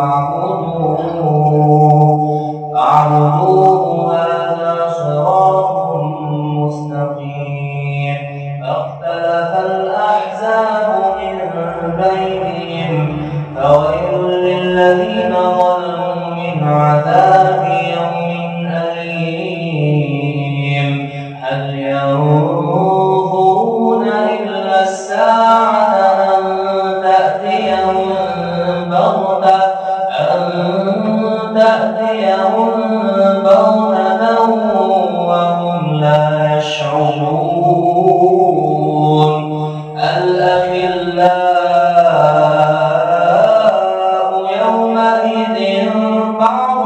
فاعبدوه فاعبدوه هذا صراط مستقيم اختلف فويل للذين ظلموا mal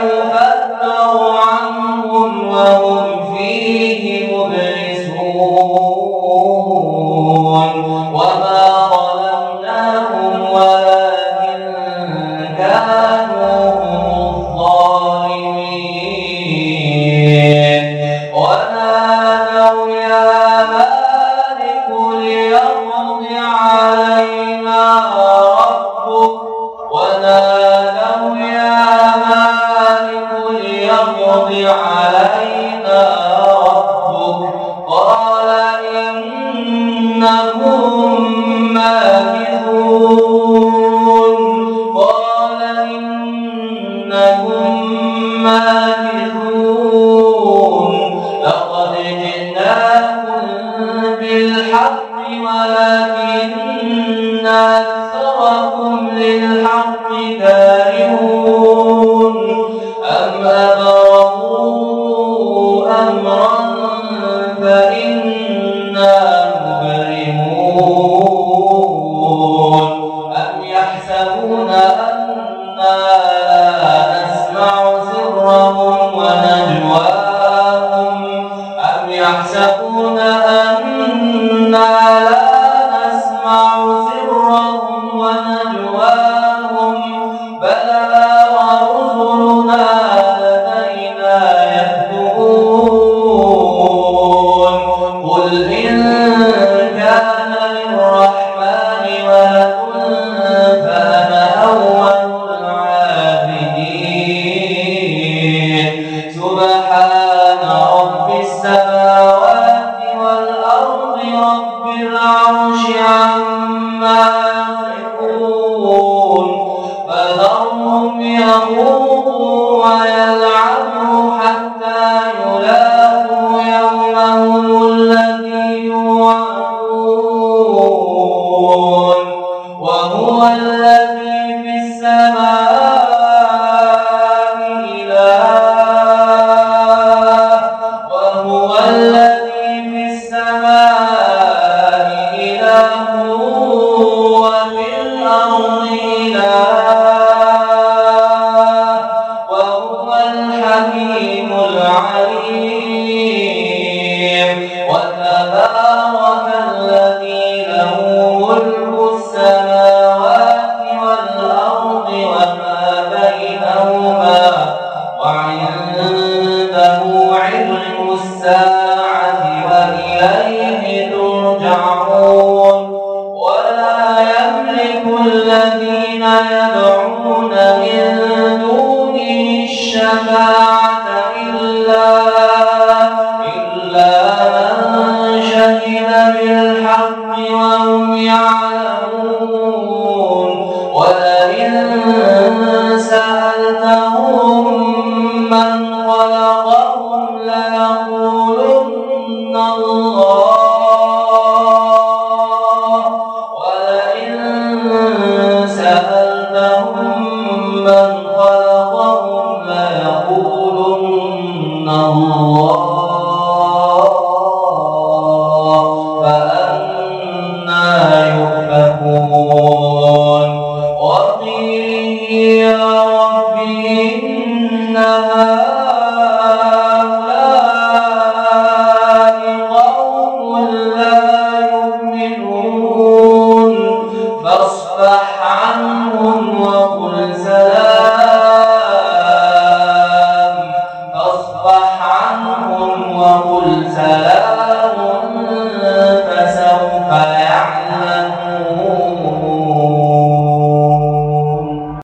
الله لهم ويذوقوا عذاب يوما وعنده علم الساعة وإليه ترجعون. ولا يملك الذين يدعون من دونه الشفاعة هو